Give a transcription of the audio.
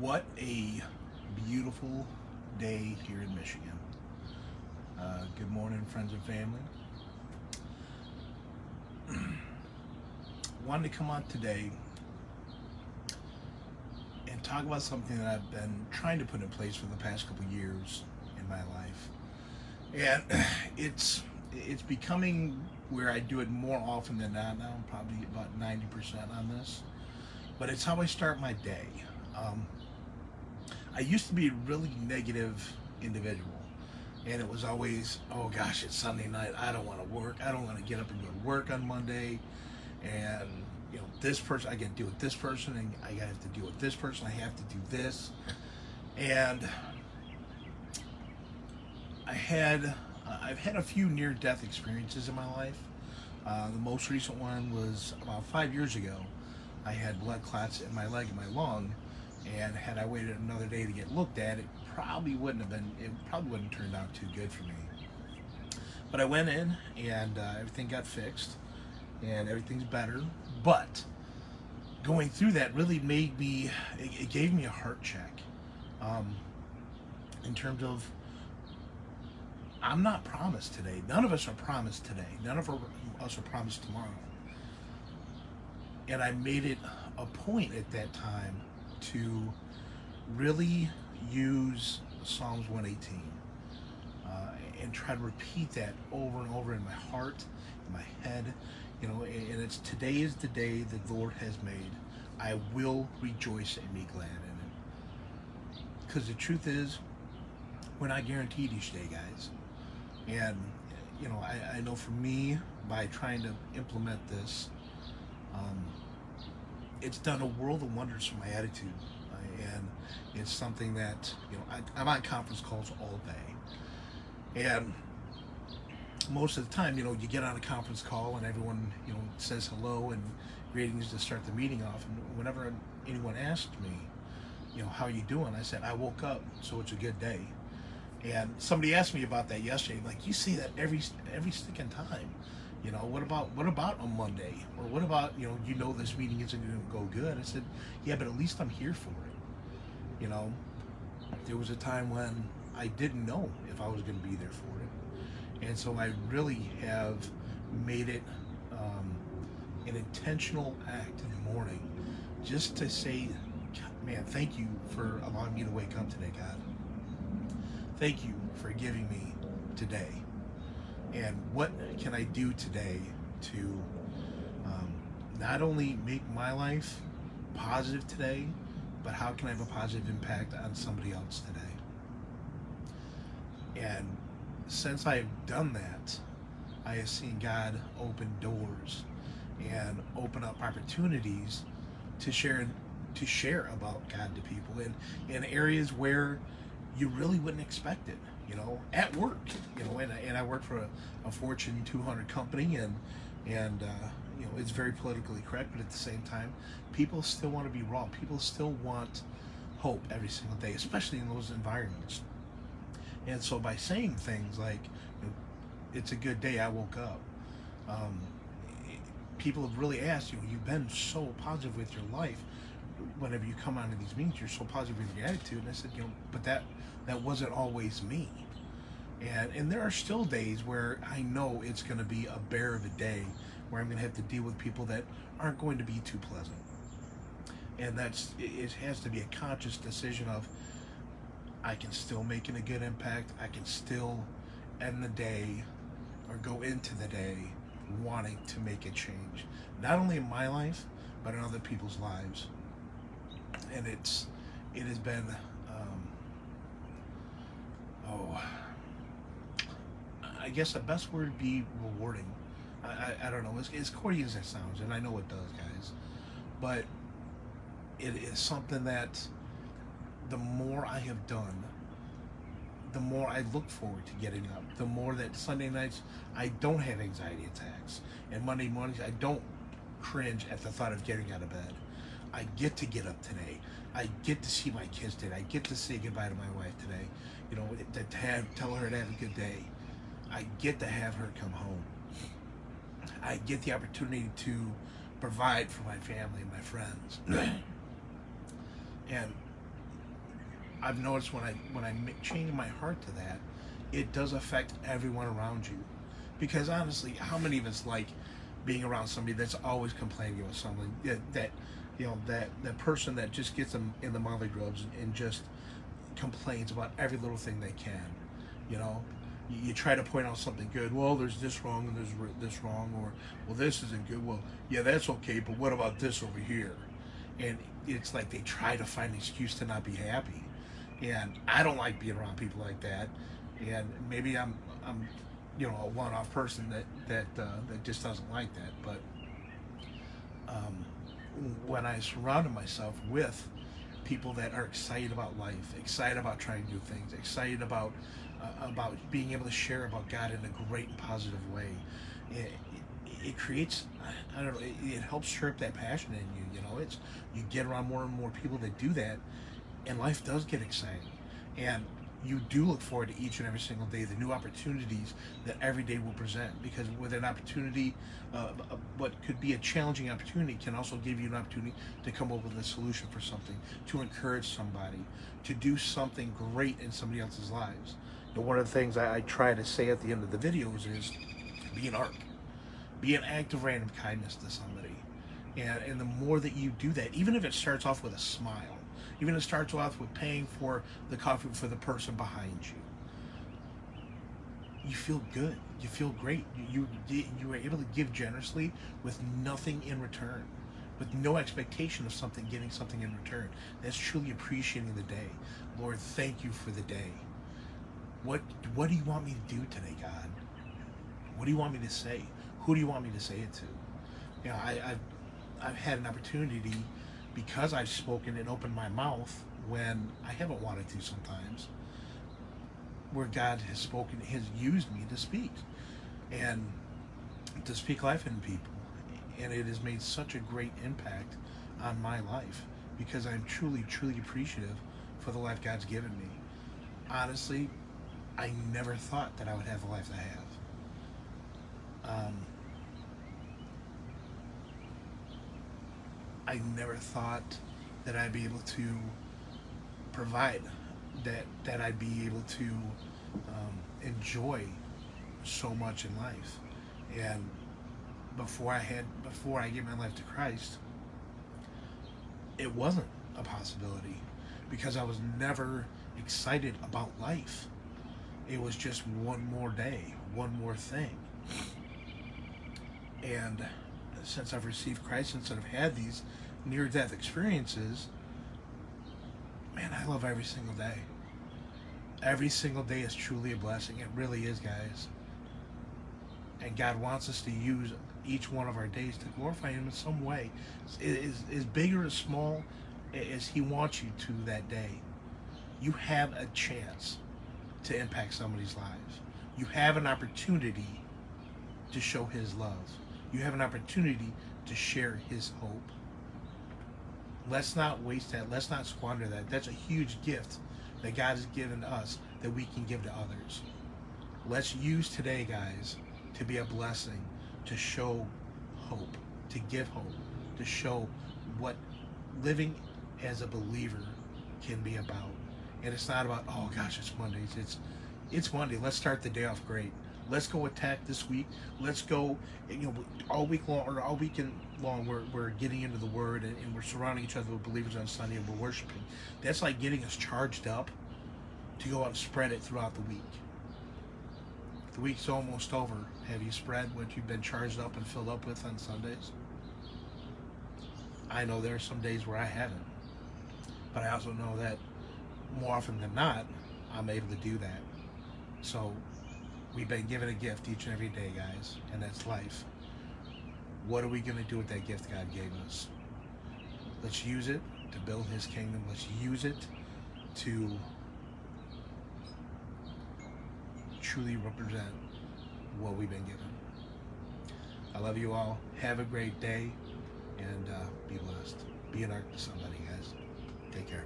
What a beautiful day here in Michigan. Uh, good morning, friends and family. Wanted to come on today and talk about something that I've been trying to put in place for the past couple years in my life, and it's it's becoming where I do it more often than not now. I'm probably about ninety percent on this, but it's how I start my day. Um, I used to be a really negative individual. And it was always, oh gosh, it's Sunday night. I don't want to work. I don't want to get up and go to work on Monday. And, you know, this person, I got to deal with this person, and I have to deal with this person. I have to do this. And I had, uh, I've had a few near death experiences in my life. Uh, the most recent one was about five years ago. I had blood clots in my leg and my lung and had I waited another day to get looked at, it probably wouldn't have been. It probably wouldn't have turned out too good for me. But I went in, and uh, everything got fixed, and everything's better. But going through that really made me. It, it gave me a heart check, um, in terms of. I'm not promised today. None of us are promised today. None of us are promised tomorrow. And I made it a point at that time to really use Psalms 118 uh, and try to repeat that over and over in my heart, in my head. You know, and it's today is the day that the Lord has made. I will rejoice and be glad in it. Because the truth is, we're not guaranteed each day, guys. And, you know, I, I know for me, by trying to implement this, um, it's done a world of wonders for my attitude, uh, and it's something that you know I, I'm on conference calls all day, and most of the time, you know, you get on a conference call and everyone you know says hello and greetings to start the meeting off, and whenever anyone asked me, you know, how are you doing, I said I woke up, so it's a good day. And somebody asked me about that yesterday. Like you see that every every sticking time. You know, what about what about on Monday? Or what about, you know, you know this meeting isn't going to go good. I said, yeah, but at least I'm here for it. You know, there was a time when I didn't know if I was going to be there for it. And so I really have made it um, an intentional act in the morning just to say, man, thank you for allowing me to wake up today, God. Thank you for giving me today and what can I do today to um, not only make my life positive today, but how can I have a positive impact on somebody else today? And since I've done that, I have seen God open doors and open up opportunities to share to share about God to people in, in areas where you really wouldn't expect it you know, at work, you know, and, and I work for a, a Fortune 200 company, and and uh, you know, it's very politically correct, but at the same time, people still want to be raw. People still want hope every single day, especially in those environments. And so, by saying things like, "It's a good day," I woke up. Um, people have really asked you. Know, you've been so positive with your life. Whenever you come onto these meetings, you're so positive with your attitude. And I said, you know, but that that wasn't always me. And and there are still days where I know it's going to be a bear of a day where I'm going to have to deal with people that aren't going to be too pleasant. And that's it has to be a conscious decision of I can still make a good impact. I can still end the day or go into the day wanting to make a change, not only in my life but in other people's lives. And it's it has been um, oh, I guess the best word would be rewarding. I, I, I don't know. As, as corny as it sounds, and I know it does, guys, but it is something that the more I have done, the more I look forward to getting up. The more that Sunday nights I don't have anxiety attacks, and Monday mornings I don't cringe at the thought of getting out of bed. I get to get up today. I get to see my kids today. I get to say goodbye to my wife today you know, to have, tell her to have a good day. I get to have her come home. I get the opportunity to provide for my family and my friends. and I've noticed when I when I change my heart to that, it does affect everyone around you. Because honestly, how many of us like being around somebody that's always complaining about something that, that you know that that person that just gets them in the molly grubs and just complains about every little thing they can. You know, you, you, try to point out something good. Well, there's this wrong and there's this wrong, or well, this isn't good. Well, yeah, that's okay, but what about this over here? And it's like they try to find an excuse to not be happy. And I don't like being around people like that. And maybe I'm I'm you know a one-off person that that uh, that just doesn't like that. But um, when I surrounded myself with people that are excited about life, excited about trying new things, excited about uh, about being able to share about God in a great and positive way. It, it, creates, I don't know, it, it, helps stir up that passion in you. You know, it's you get around more and more people that do that, and life does get exciting. And you do look forward to each and every single day, the new opportunities that every day will present. Because with an opportunity, uh, what could be a challenging opportunity can also give you an opportunity to come up with a solution for something, to encourage somebody, to do something great in somebody else's lives. And one of the things I, I try to say at the end of the videos is be an ARK, be an act of random kindness to somebody. And, and the more that you do that, even if it starts off with a smile, even if it starts off with paying for the coffee for the person behind you, you feel good. You feel great. You, you, are able to give generously with nothing in return with no expectation of something getting something in return. That's truly appreciating the day. Lord, thank you for the day. What what do you want me to do today, God? What do you want me to say? Who do you want me to say it to? You know, I, I've I've had an opportunity because I've spoken and opened my mouth when I haven't wanted to sometimes, where God has spoken, has used me to speak and to speak life in people. And it has made such a great impact on my life because I'm truly, truly appreciative for the life God's given me. Honestly, I never thought that I would have the life I have. Um, I never thought that I'd be able to provide that that I'd be able to um, enjoy so much in life. And before I had before I gave my life to Christ, it wasn't a possibility because I was never excited about life. It was just one more day, one more thing. And since I've received Christ, since I've had these near death experiences, man, I love every single day. Every single day is truly a blessing. It really is, guys. And God wants us to use each one of our days to glorify Him in some way. As, big or as small as He wants you to that day, you have a chance to impact somebody's lives. You have an opportunity to show His love. You have an opportunity to share His hope. Let's not waste that. Let's not squander that. That's a huge gift that God has given us that we can give to others. Let's use today, guys, to be a blessing, to show hope, to give hope, to show what living as a believer can be about. And it's not about, oh gosh, it's Mondays. It's it's Monday. Let's start the day off great. Let's go attack this week. Let's go, you know, all week long or all weekend long. We're, we're getting into the Word and, and we're surrounding each other with believers on Sunday and we're worshiping. That's like getting us charged up to go out and spread it throughout the week. The week's almost over. Have you spread what you've been charged up and filled up with on Sundays? I know there are some days where I haven't, but I also know that more often than not, I'm able to do that. So we've been given a gift each and every day, guys, and that's life. What are we going to do with that gift God gave us? Let's use it to build His kingdom. Let's use it to truly represent what we've been given. I love you all. Have a great day and uh, be blessed. Be an ARK to somebody, guys. Take care.